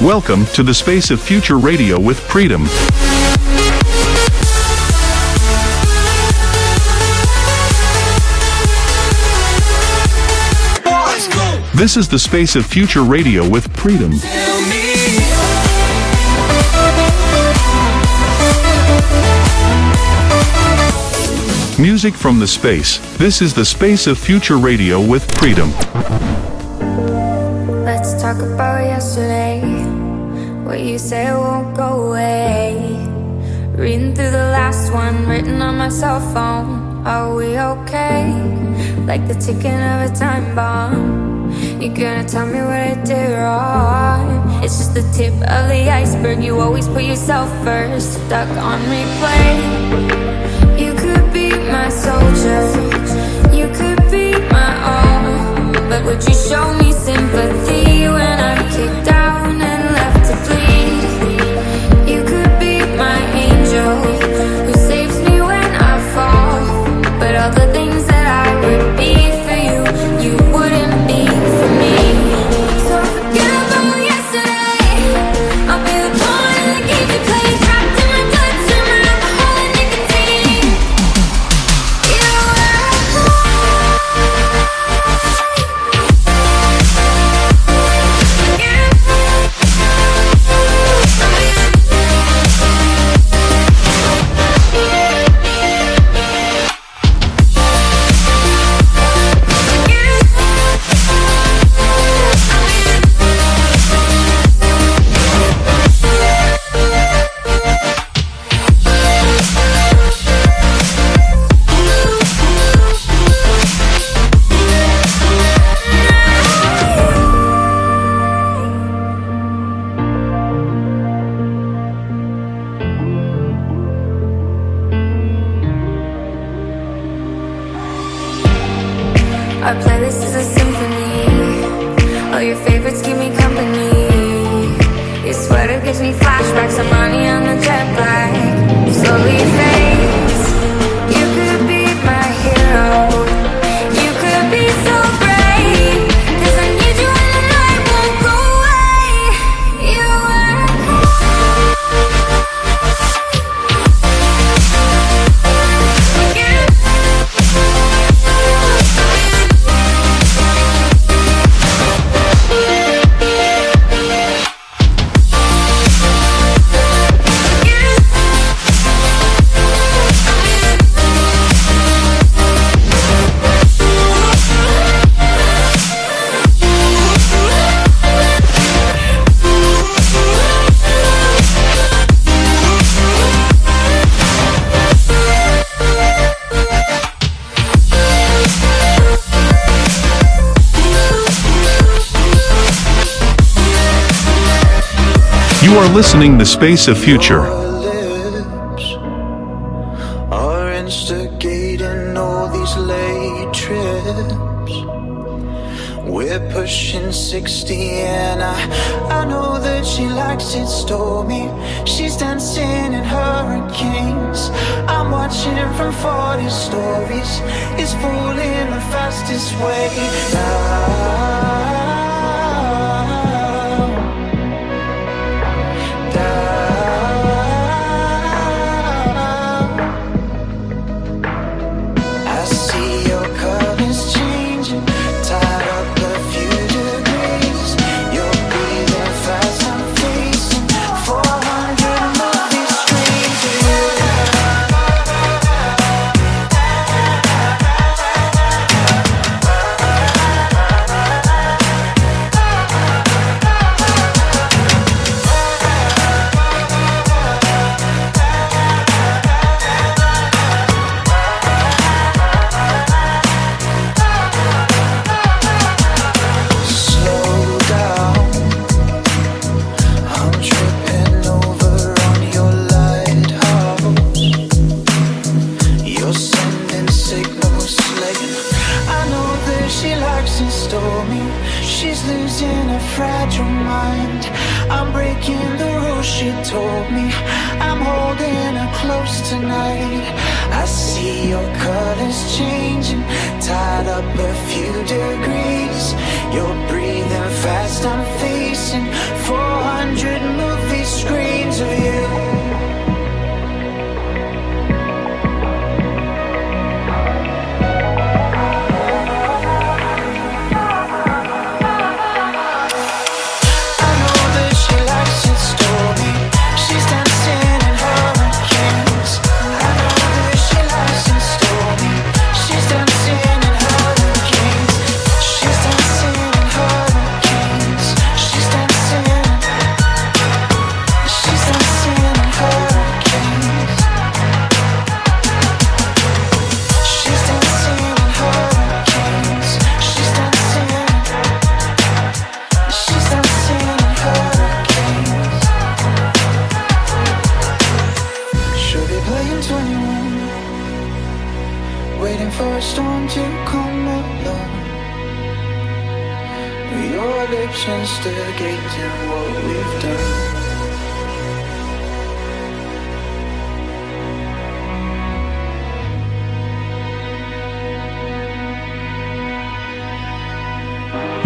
Welcome to the space of future radio with Freedom. This is the space of future radio with Freedom. Music from the space. This is the space of future radio with Freedom. What you say it won't go away. Reading through the last one written on my cell phone. Are we okay? Like the ticking of a time bomb. You're gonna tell me what I did wrong. It's just the tip of the iceberg. You always put yourself first. Stuck on replay. You could be my soldier. You could be my own. But would you show me sympathy listening the space of future.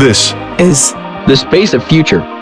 This is the space of future.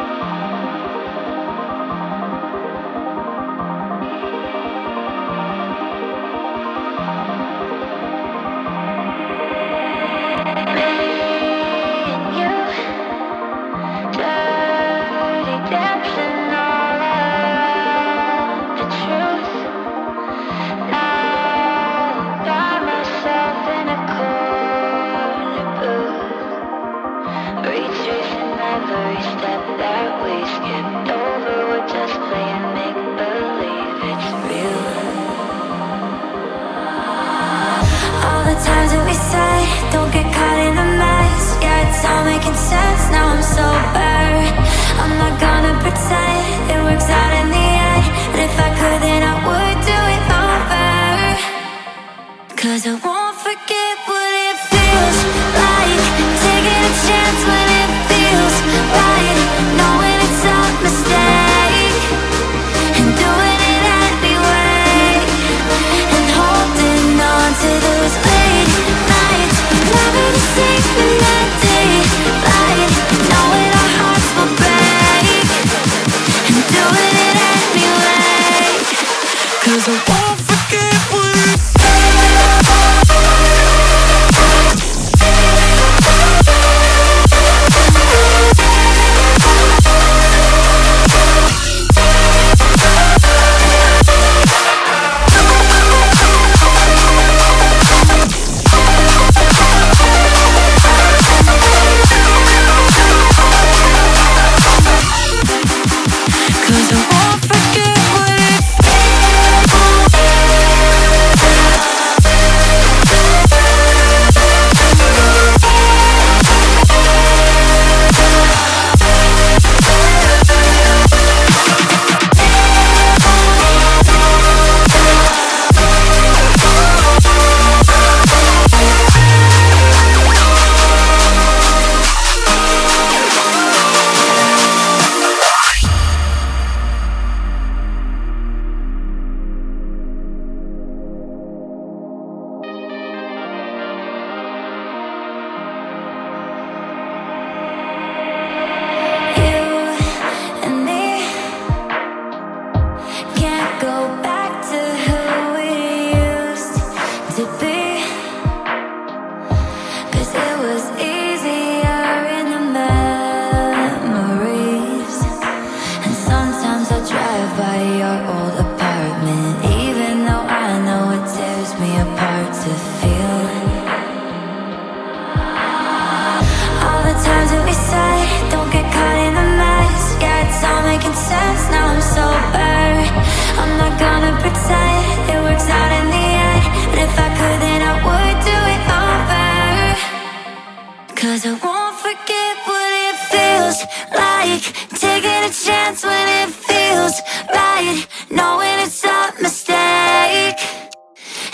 Cause I won't forget what it feels like. Taking a chance when it feels right. Knowing it's a mistake.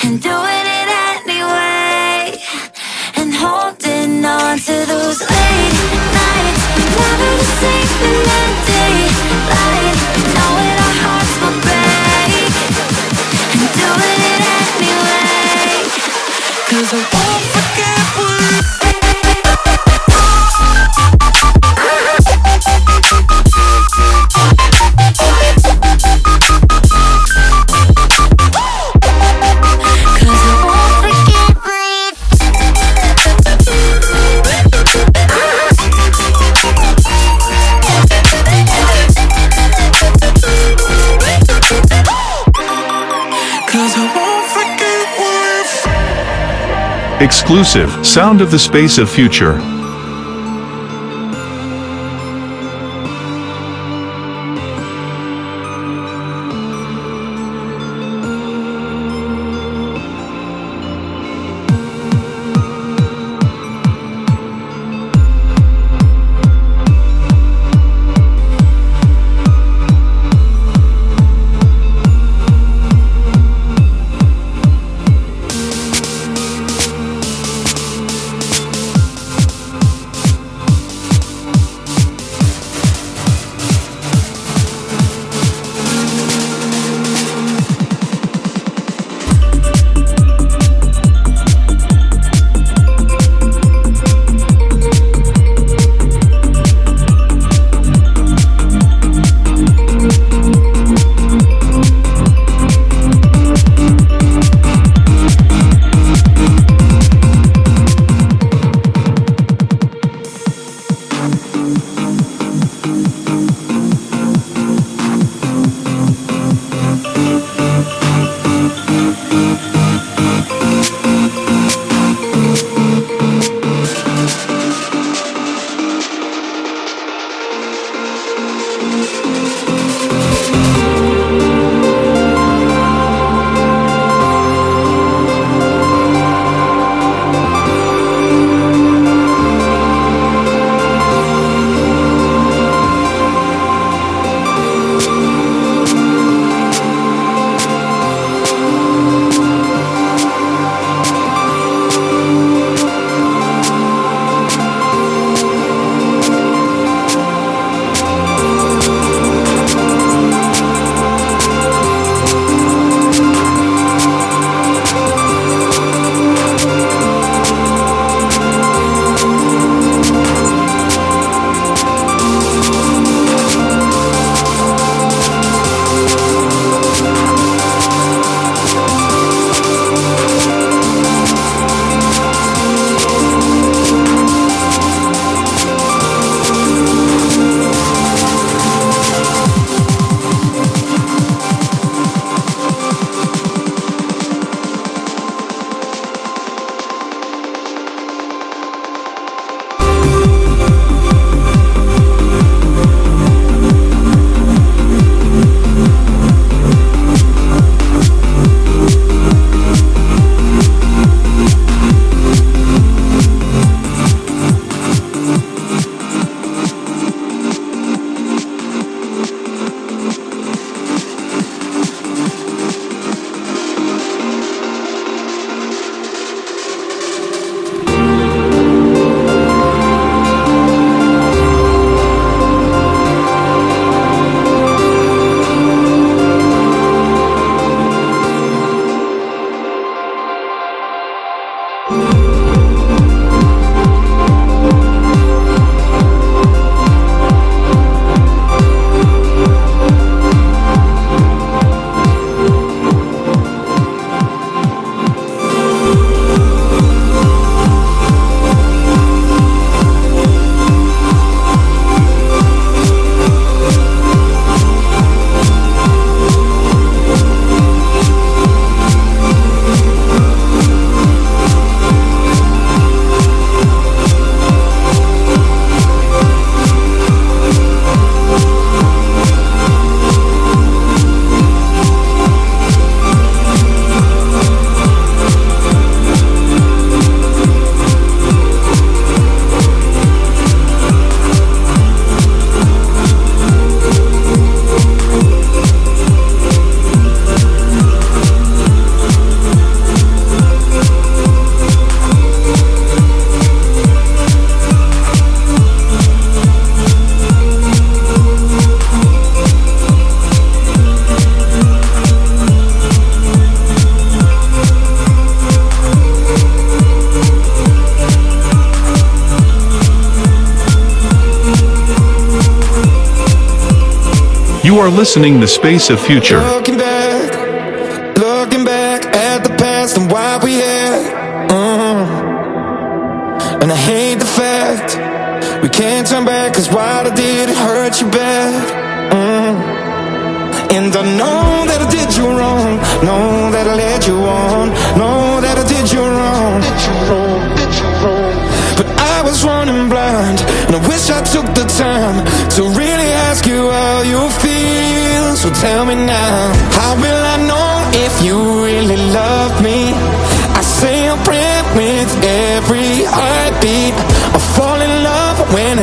And doing it anyway. And holding on to those late nights. Never to sleep in the daylight. Knowing our hearts will break. And doing it anyway. Cause I won't Exclusive Sound of the Space of Future. You are listening the Space of Future. Looking back, looking back at the past and why we had. Mm-hmm. And I hate the fact we can't turn back, cause what I did it hurt you bad. Mm-hmm. And I know that I did you wrong, know that I led you on, know that I did you wrong. Did you wrong. But I was running blind, and I wish I took the time to realize ask you how you feel So tell me now How will I know if you really love me? I say a prayer with every heartbeat I fall in love when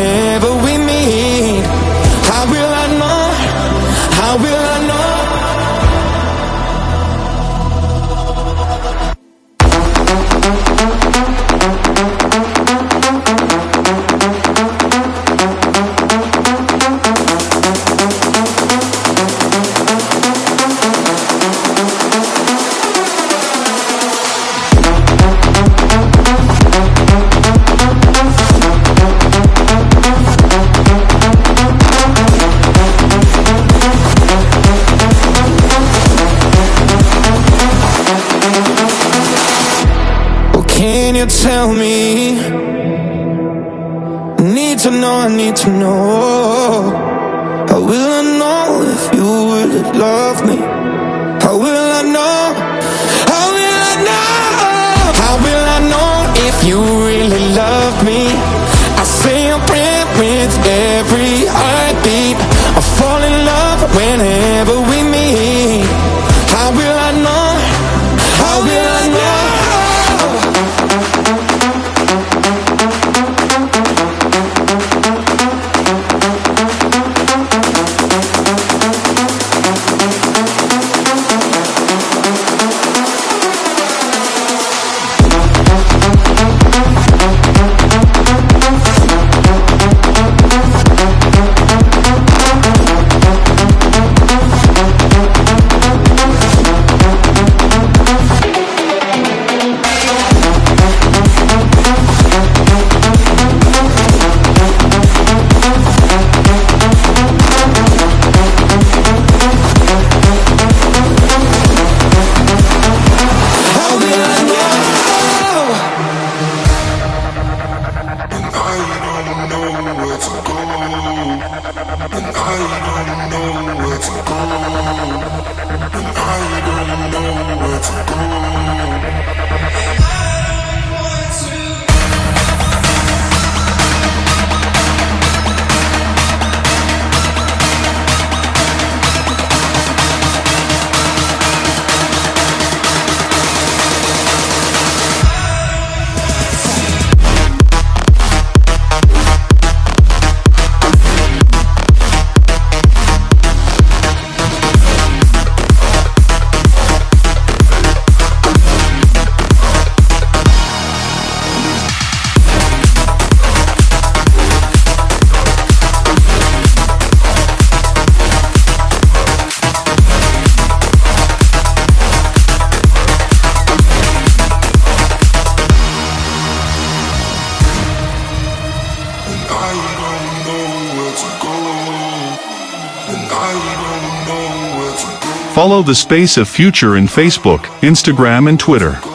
Follow the Space of Future in Facebook, Instagram and Twitter.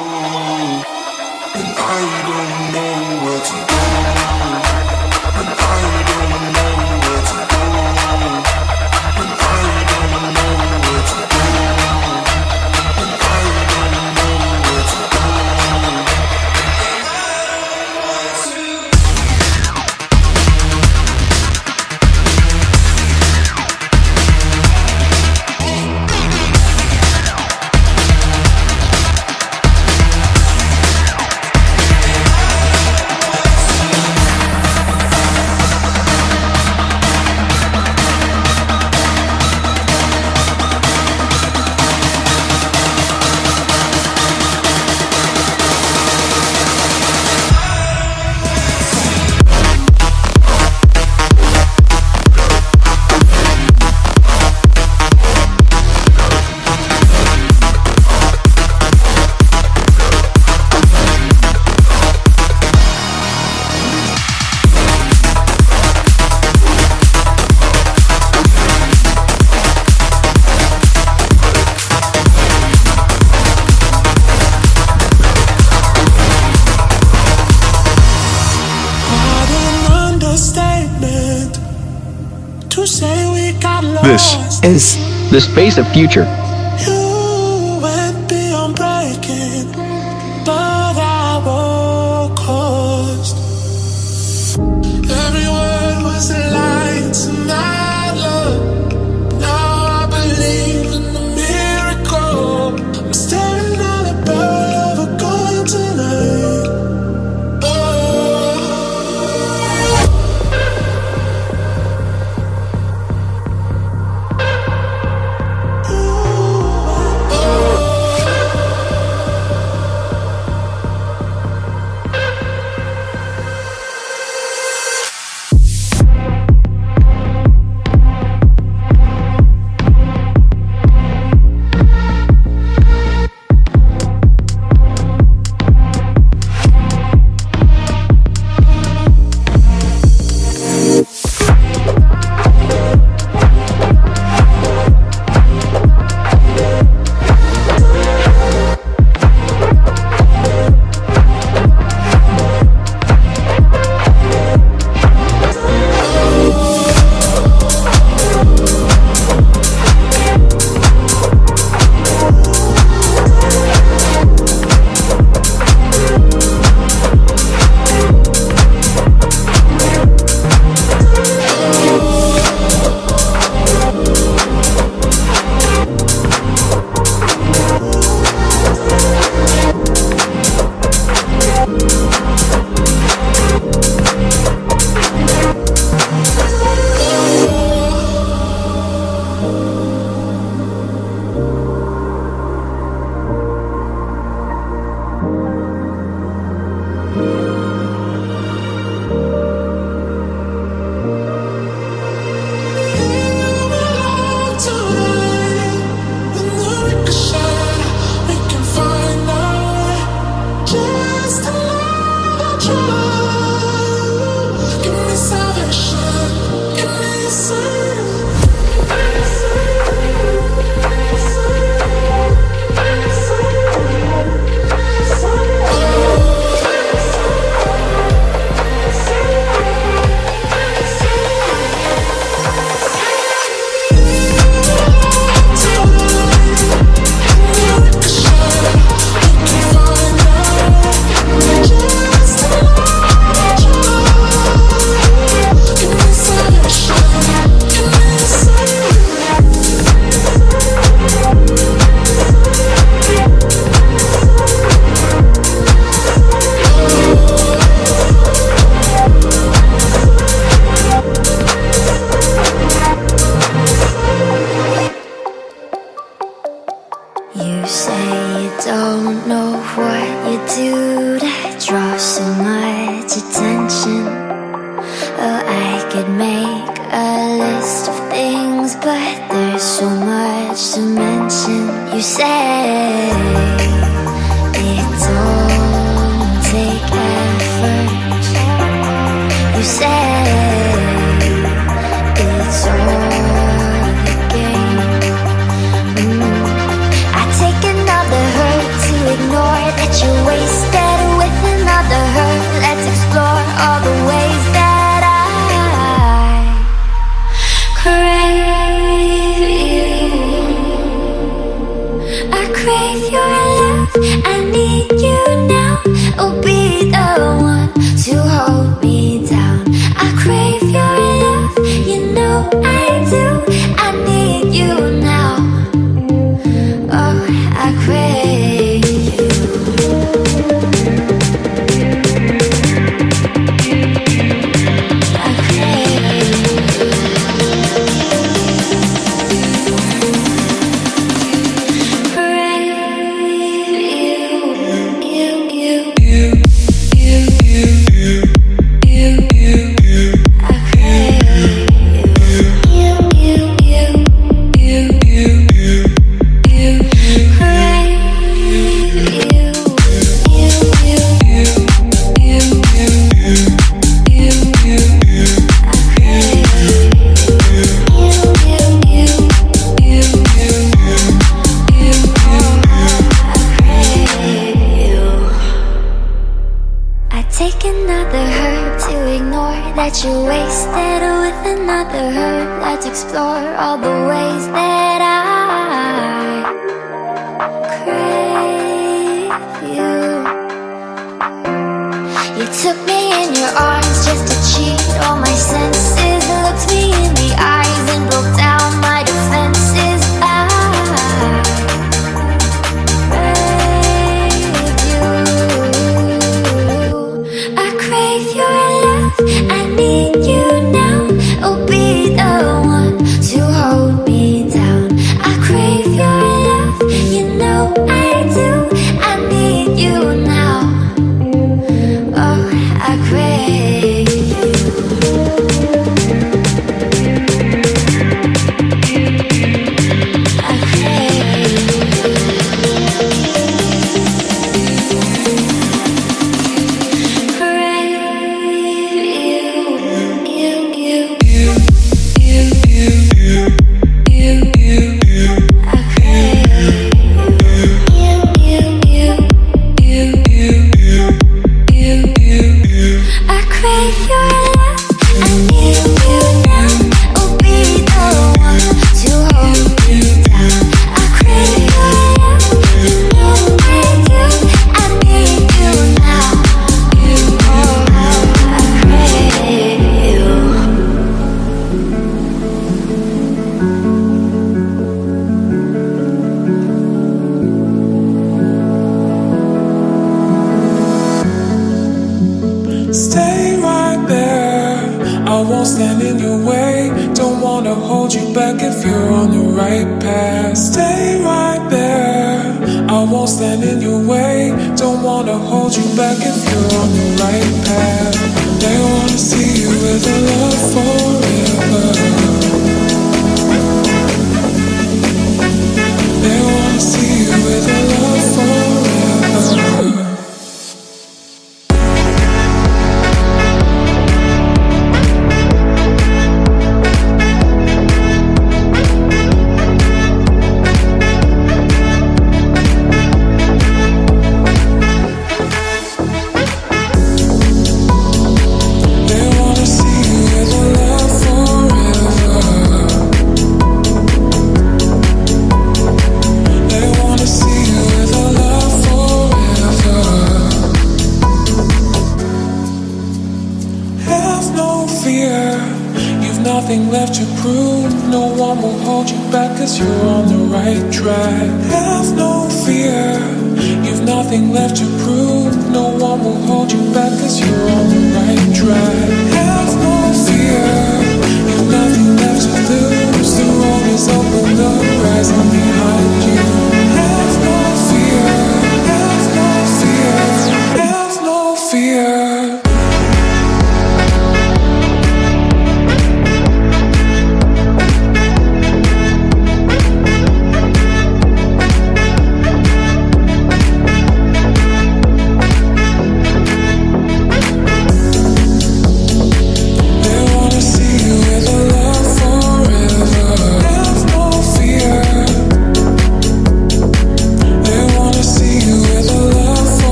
Space of future.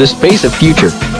The space of future.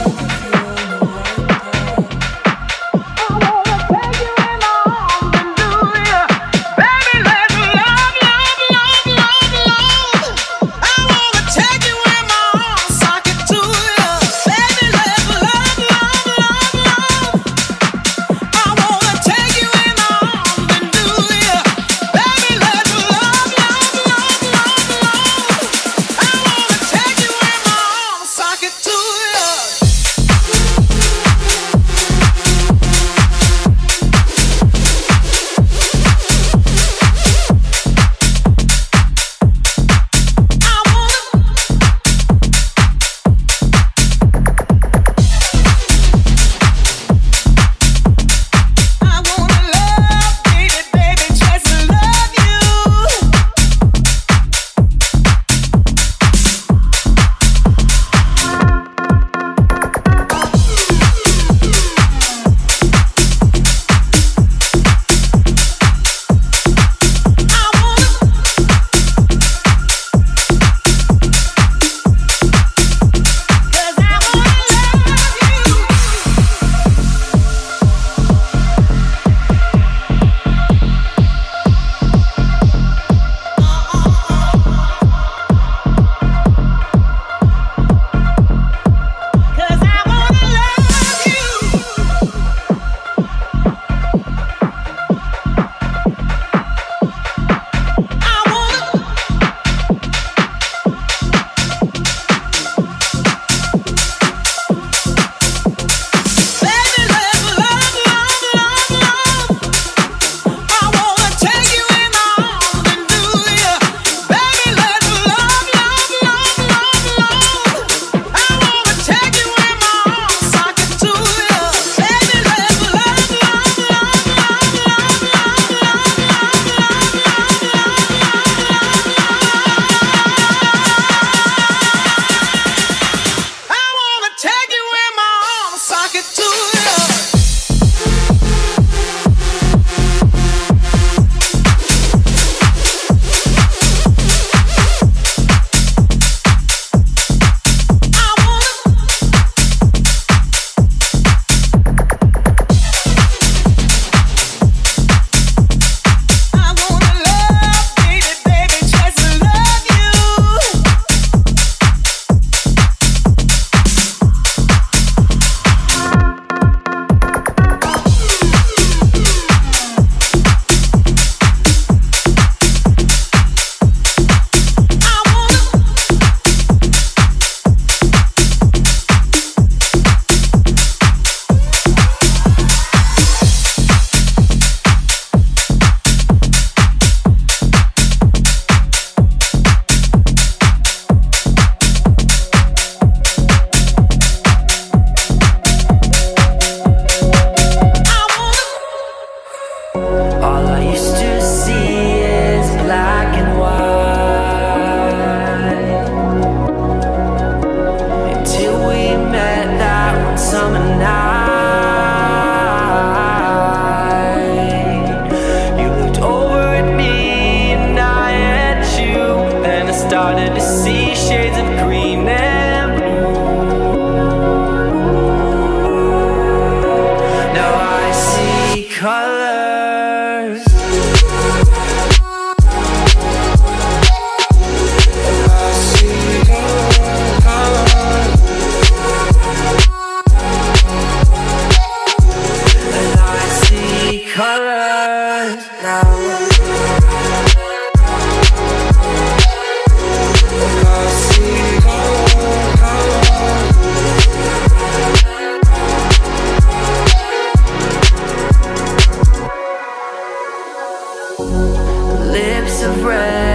lips of red.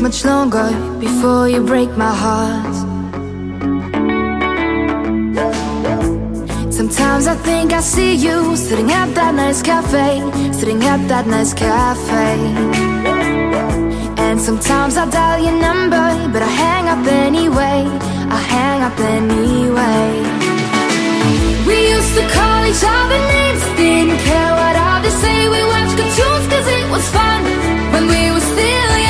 much longer before you break my heart. Sometimes I think I see you sitting at that nice cafe Sitting at that nice cafe. And sometimes I dial your number But I hang up anyway I hang up anyway. We used to call each other names Didn't care what others say We watched cartoons cause it was fun. When we were still young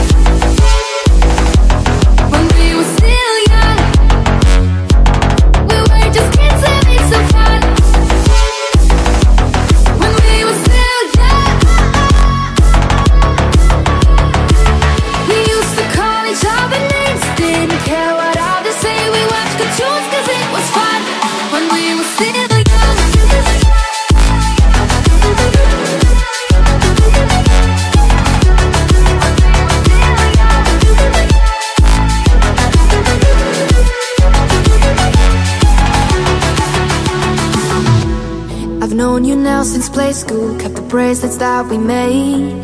high school Kept the bracelets that we made.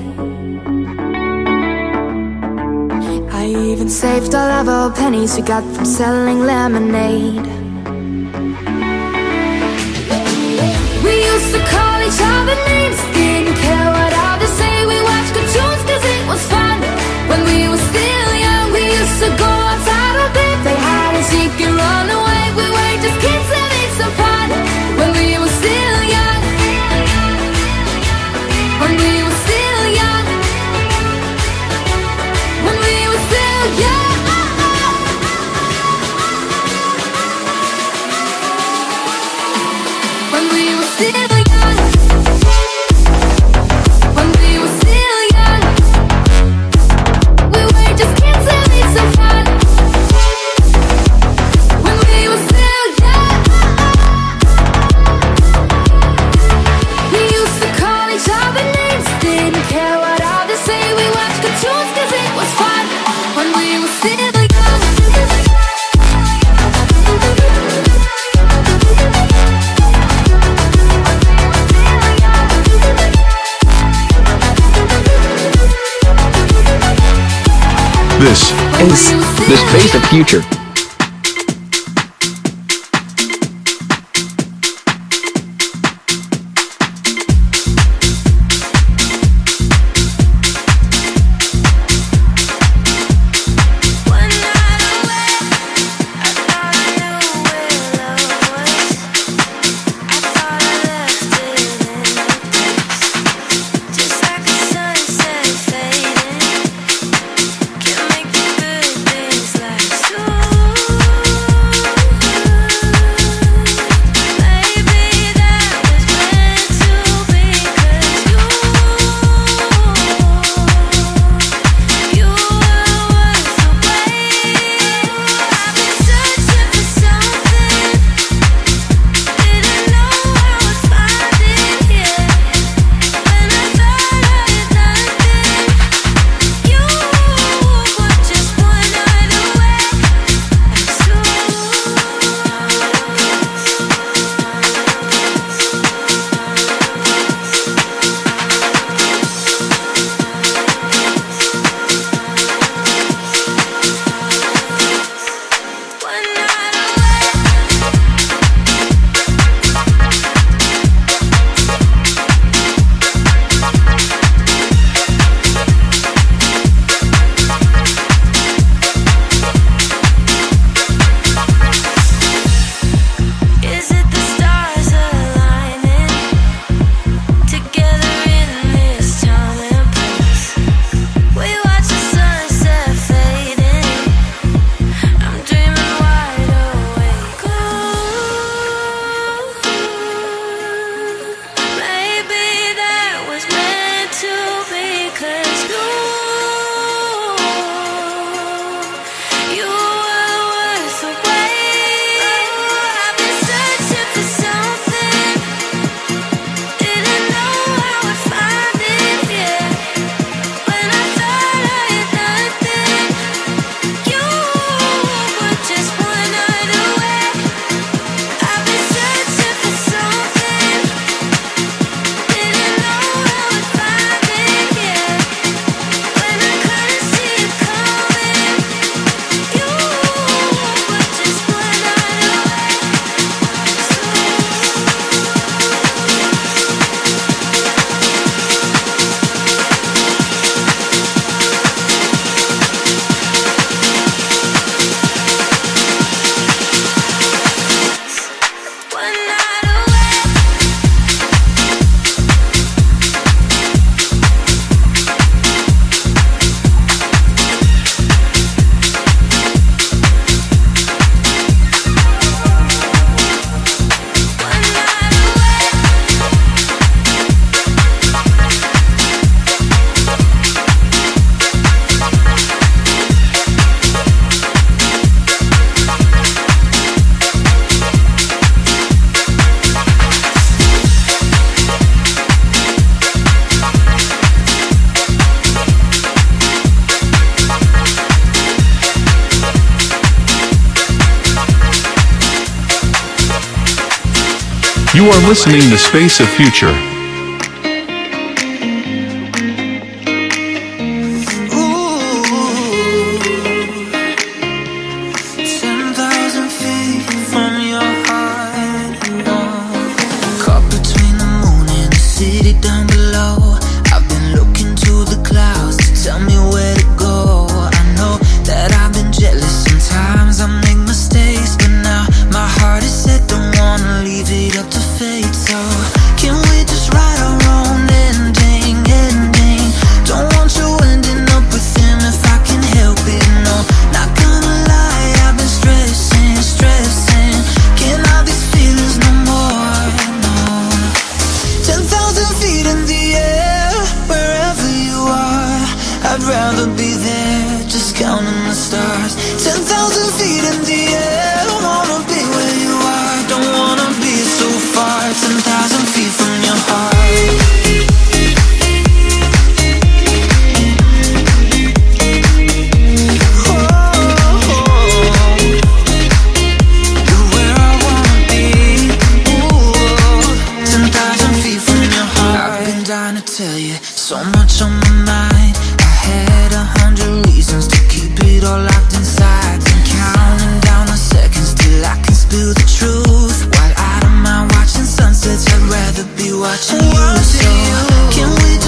I even saved all of our pennies We got from selling lemonade. We used to call each other names Didn't care future. Listening to Space of Future. tell you So much on my mind. I had a hundred reasons To keep it all locked inside. Been counting down the seconds Till I can spill the truth. While out of my watching sunsets I'd rather be watching you. So can we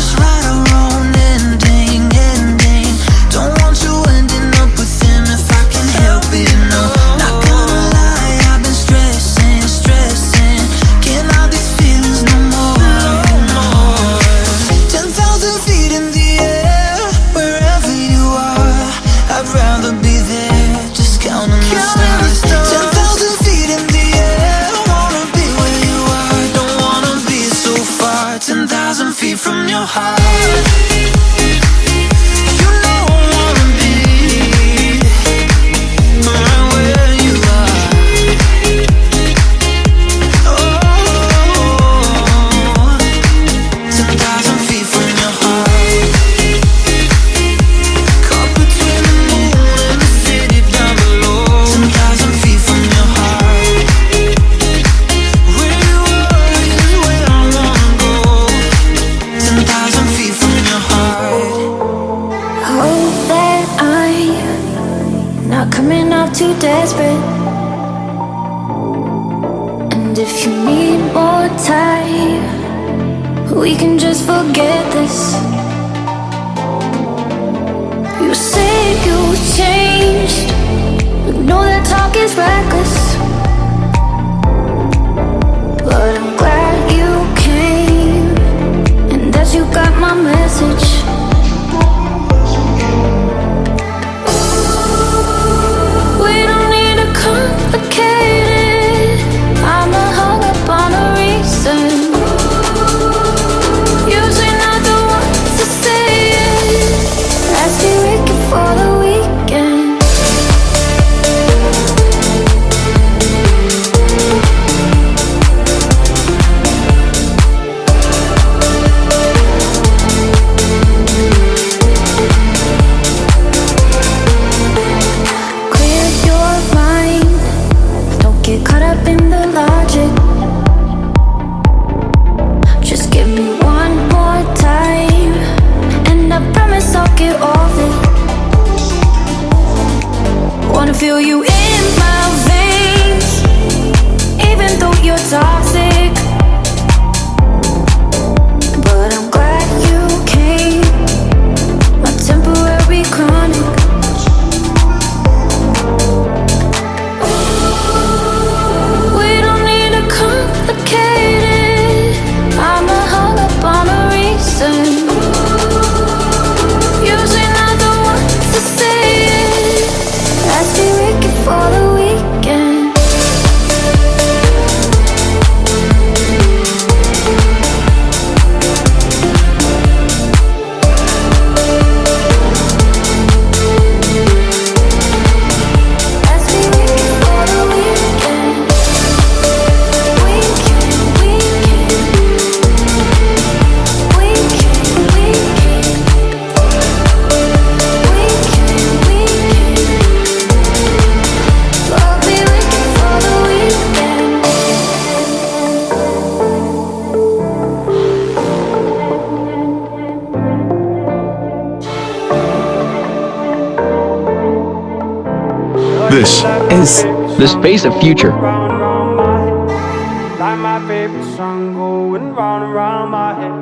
This Is the space of future. round and round my head. Like my favorite song going round and round my head.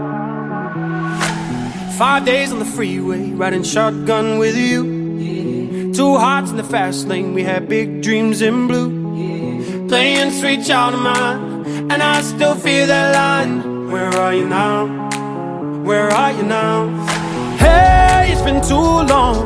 Five days on the freeway, riding shotgun with you. Two hearts in the fast lane, we had big dreams in blue. Playing sweet child of mine, and I still feel that line. Where are you now? Where are you now? Hey, it's been too long,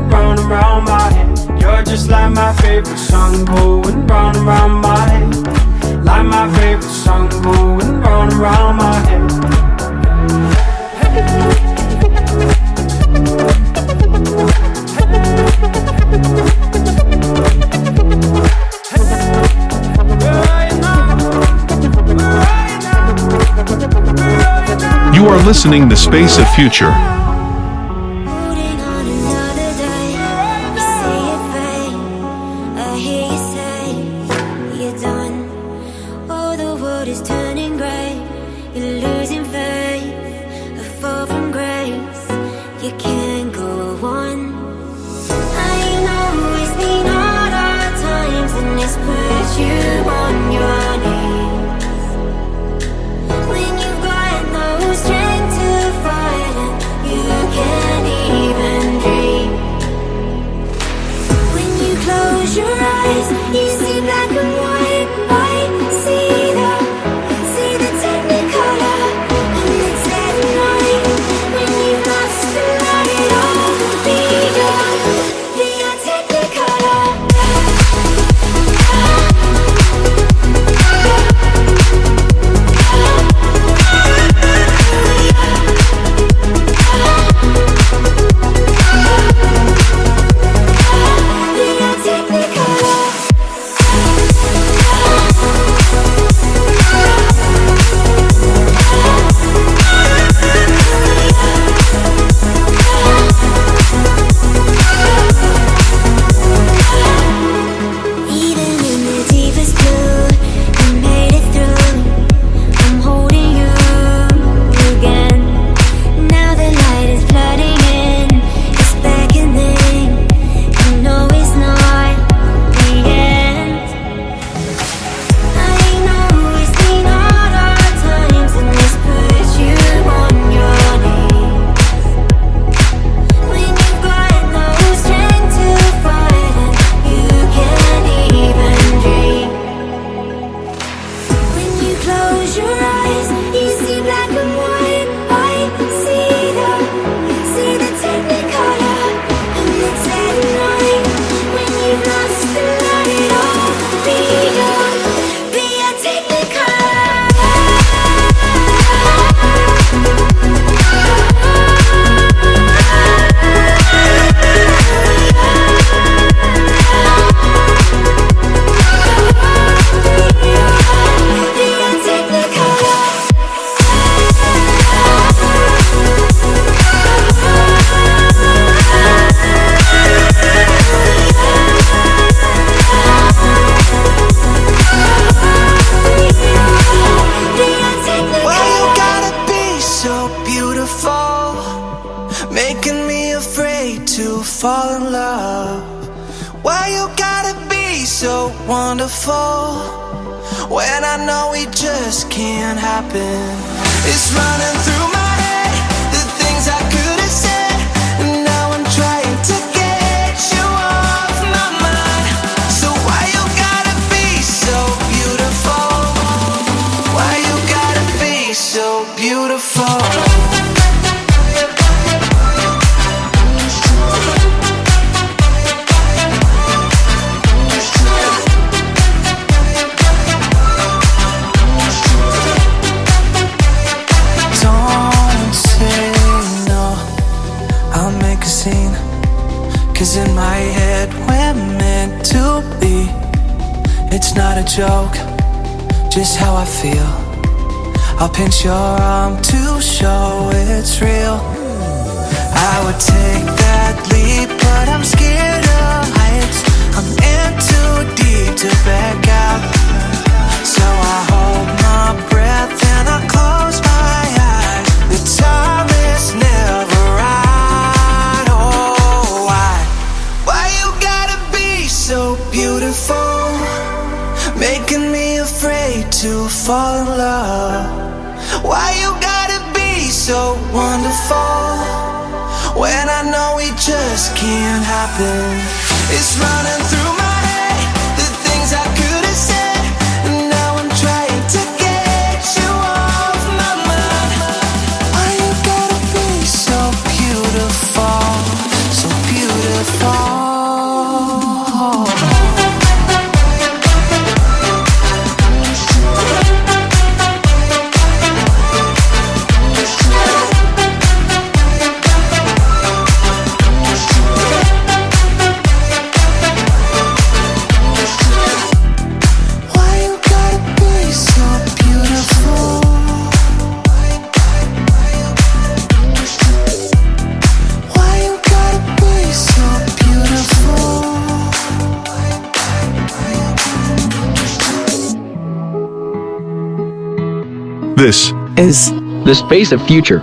my head. You're just like my favorite song going round and round my head. Like my favorite song going round and round my head. You are listening to space of future. i'll make a scene. Cause in my head we're meant to be. It's not a joke, just how I feel. I'll pinch your arm to show it's real. I would take that leap, but I'm scared of heights. I'm in too deep to back out. So I hold my breath and I close my eyes. The time is never right, oh why? Why you gotta be so beautiful? Making me afraid to fall in love. Why you gotta be so wonderful When I know it just can't happen? It's running through my This is the space of future.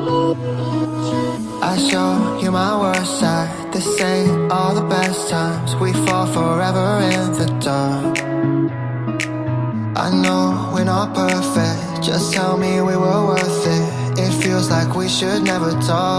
I show you my worst side. They say all the best times we fall forever in the dark. I know we're not perfect. Just tell me we were worth it. It feels like we should never talk.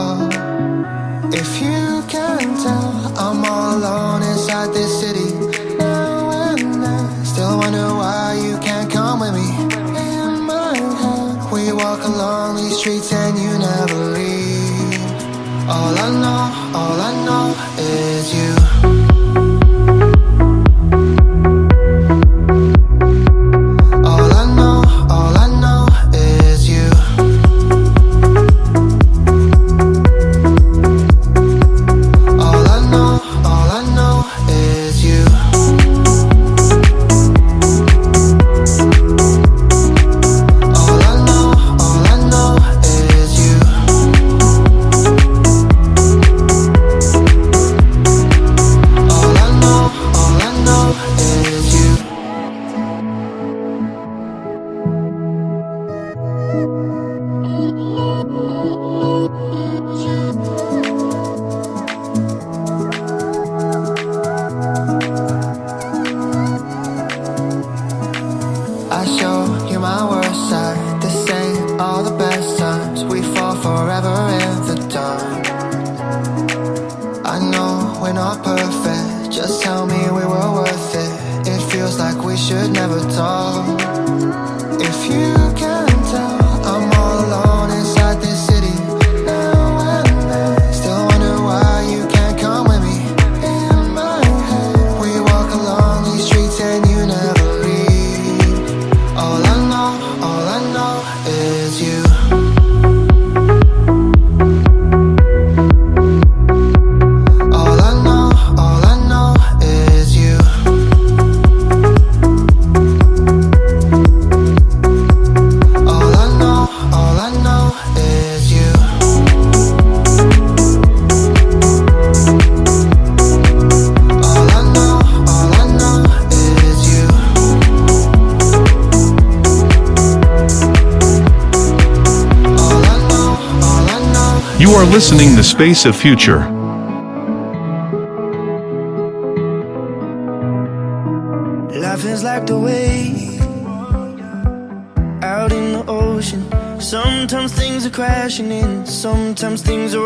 space of future. Life is like the wave out in the ocean. Sometimes things are crashing in, sometimes things are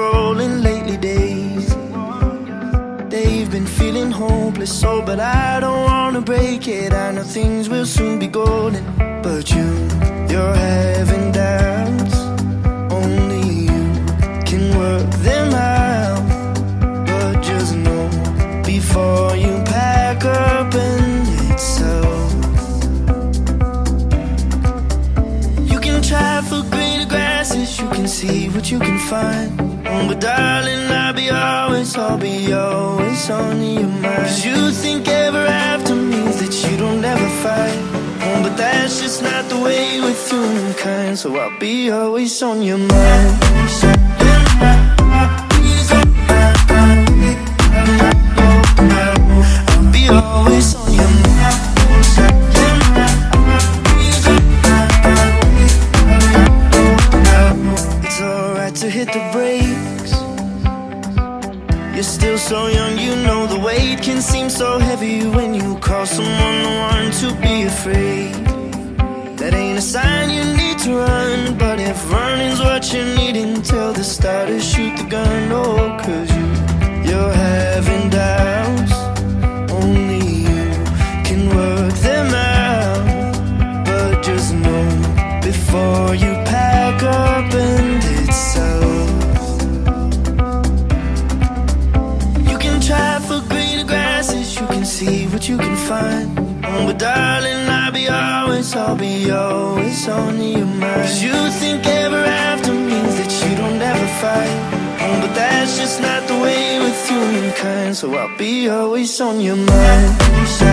on your mind.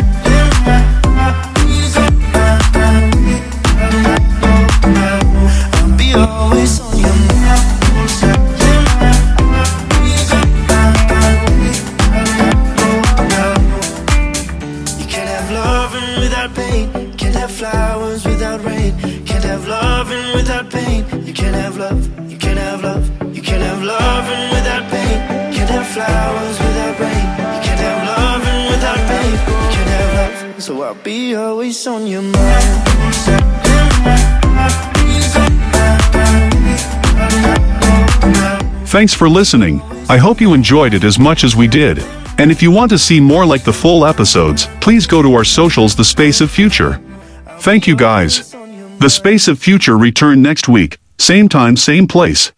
Thanks for listening. I hope you enjoyed it as much as we did. And if you want to see more like the full episodes, please go to our socials The Space of Future. Thank you guys. The Space of Future return next week, same time same place.